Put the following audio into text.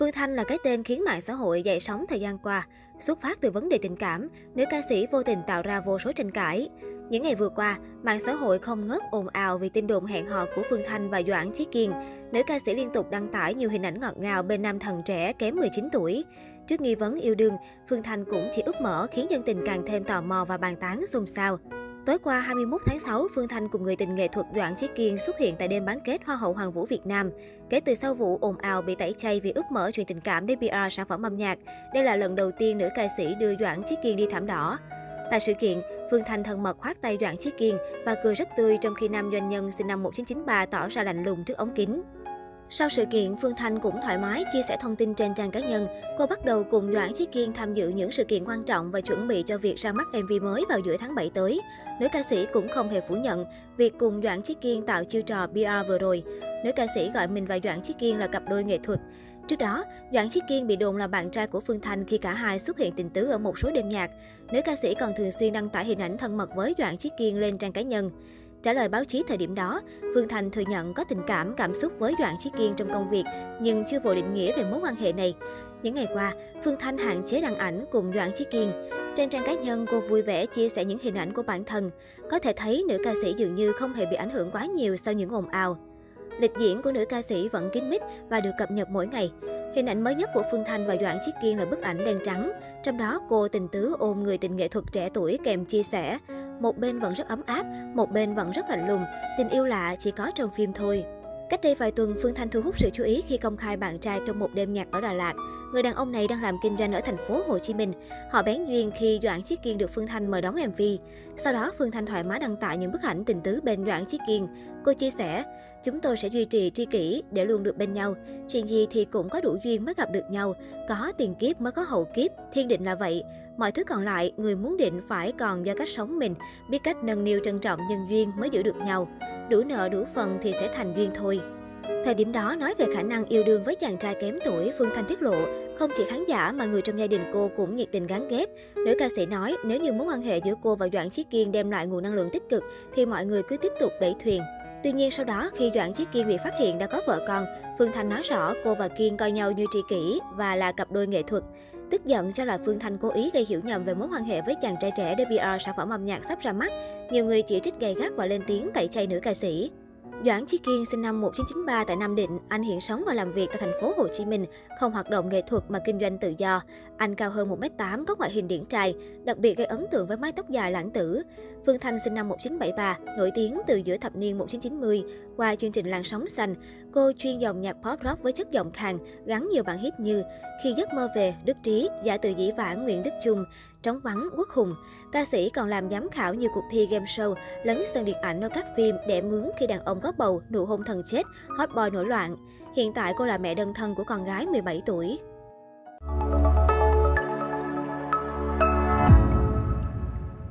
Phương Thanh là cái tên khiến mạng xã hội dậy sóng thời gian qua. Xuất phát từ vấn đề tình cảm, nữ ca sĩ vô tình tạo ra vô số tranh cãi. Những ngày vừa qua, mạng xã hội không ngớt ồn ào vì tin đồn hẹn hò của Phương Thanh và Doãn Chí Kiên. Nữ ca sĩ liên tục đăng tải nhiều hình ảnh ngọt ngào bên nam thần trẻ kém 19 tuổi. Trước nghi vấn yêu đương, Phương Thanh cũng chỉ ước mở khiến dân tình càng thêm tò mò và bàn tán xôn xao. Tối qua 21 tháng 6, Phương Thanh cùng người tình nghệ thuật Doãn Chí Kiên xuất hiện tại đêm bán kết Hoa hậu Hoàng vũ Việt Nam. Kể từ sau vụ ồn ào bị tẩy chay vì ướp mở chuyện tình cảm để PR sản phẩm âm nhạc, đây là lần đầu tiên nữ ca sĩ đưa Doãn Chí Kiên đi thảm đỏ. Tại sự kiện, Phương Thanh thân mật khoát tay Doãn Chí Kiên và cười rất tươi trong khi nam doanh nhân sinh năm 1993 tỏ ra lạnh lùng trước ống kính. Sau sự kiện, Phương Thanh cũng thoải mái chia sẻ thông tin trên trang cá nhân. Cô bắt đầu cùng Doãn Chí Kiên tham dự những sự kiện quan trọng và chuẩn bị cho việc ra mắt MV mới vào giữa tháng 7 tới. Nữ ca sĩ cũng không hề phủ nhận việc cùng Doãn Chí Kiên tạo chiêu trò PR vừa rồi. Nữ ca sĩ gọi mình và Doãn Chí Kiên là cặp đôi nghệ thuật. Trước đó, Doãn Chí Kiên bị đồn là bạn trai của Phương Thanh khi cả hai xuất hiện tình tứ ở một số đêm nhạc. Nữ ca sĩ còn thường xuyên đăng tải hình ảnh thân mật với Doãn Chí Kiên lên trang cá nhân. Trả lời báo chí thời điểm đó, Phương Thành thừa nhận có tình cảm, cảm xúc với Doãn Chí Kiên trong công việc, nhưng chưa vội định nghĩa về mối quan hệ này. Những ngày qua, Phương Thanh hạn chế đăng ảnh cùng Doãn Chí Kiên. Trên trang cá nhân, cô vui vẻ chia sẻ những hình ảnh của bản thân. Có thể thấy nữ ca sĩ dường như không hề bị ảnh hưởng quá nhiều sau những ồn ào. Lịch diễn của nữ ca sĩ vẫn kín mít và được cập nhật mỗi ngày. Hình ảnh mới nhất của Phương Thanh và Doãn Chiết Kiên là bức ảnh đen trắng. Trong đó, cô tình tứ ôm người tình nghệ thuật trẻ tuổi kèm chia sẻ. Một bên vẫn rất ấm áp, một bên vẫn rất lạnh lùng. Tình yêu lạ chỉ có trong phim thôi. Cách đây vài tuần, Phương Thanh thu hút sự chú ý khi công khai bạn trai trong một đêm nhạc ở Đà Lạt. Người đàn ông này đang làm kinh doanh ở thành phố Hồ Chí Minh. Họ bén duyên khi Doãn Chiết Kiên được Phương Thanh mời đóng MV. Sau đó, Phương Thanh thoải mái đăng tải những bức ảnh tình tứ bên Doãn Chiết Kiên. Cô chia sẻ, chúng tôi sẽ duy trì tri kỷ để luôn được bên nhau. Chuyện gì thì cũng có đủ duyên mới gặp được nhau. Có tiền kiếp mới có hậu kiếp, thiên định là vậy. Mọi thứ còn lại, người muốn định phải còn do cách sống mình, biết cách nâng niu trân trọng nhân duyên mới giữ được nhau. Đủ nợ đủ phần thì sẽ thành duyên thôi. Thời điểm đó, nói về khả năng yêu đương với chàng trai kém tuổi, Phương Thanh tiết lộ, không chỉ khán giả mà người trong gia đình cô cũng nhiệt tình gắn ghép. Nữ ca sĩ nói, nếu như mối quan hệ giữa cô và Doãn Chí Kiên đem lại nguồn năng lượng tích cực, thì mọi người cứ tiếp tục đẩy thuyền. Tuy nhiên sau đó, khi Doãn Chí Kiên bị phát hiện đã có vợ con, Phương Thanh nói rõ cô và Kiên coi nhau như tri kỷ và là cặp đôi nghệ thuật. Tức giận cho là Phương Thanh cố ý gây hiểu nhầm về mối quan hệ với chàng trai trẻ để PR sản phẩm âm nhạc sắp ra mắt. Nhiều người chỉ trích gay gắt và lên tiếng tẩy chay nữ ca sĩ. Doãn Chí Kiên sinh năm 1993 tại Nam Định, anh hiện sống và làm việc tại thành phố Hồ Chí Minh, không hoạt động nghệ thuật mà kinh doanh tự do. Anh cao hơn 1m8, có ngoại hình điển trai, đặc biệt gây ấn tượng với mái tóc dài lãng tử. Phương Thanh sinh năm 1973, nổi tiếng từ giữa thập niên 1990 qua chương trình Làn sóng xanh. Cô chuyên dòng nhạc pop rock với chất giọng khàn, gắn nhiều bản hit như Khi giấc mơ về, Đức Trí, Giả từ dĩ vãng Nguyễn Đức Trung, Trống vắng Quốc Hùng. Ca sĩ còn làm giám khảo nhiều cuộc thi game show, lấn sân điện ảnh ở các phim để mướn khi đàn ông có bầu, Nụ hôn thần chết, Hot boy nổi loạn. Hiện tại cô là mẹ đơn thân của con gái 17 tuổi.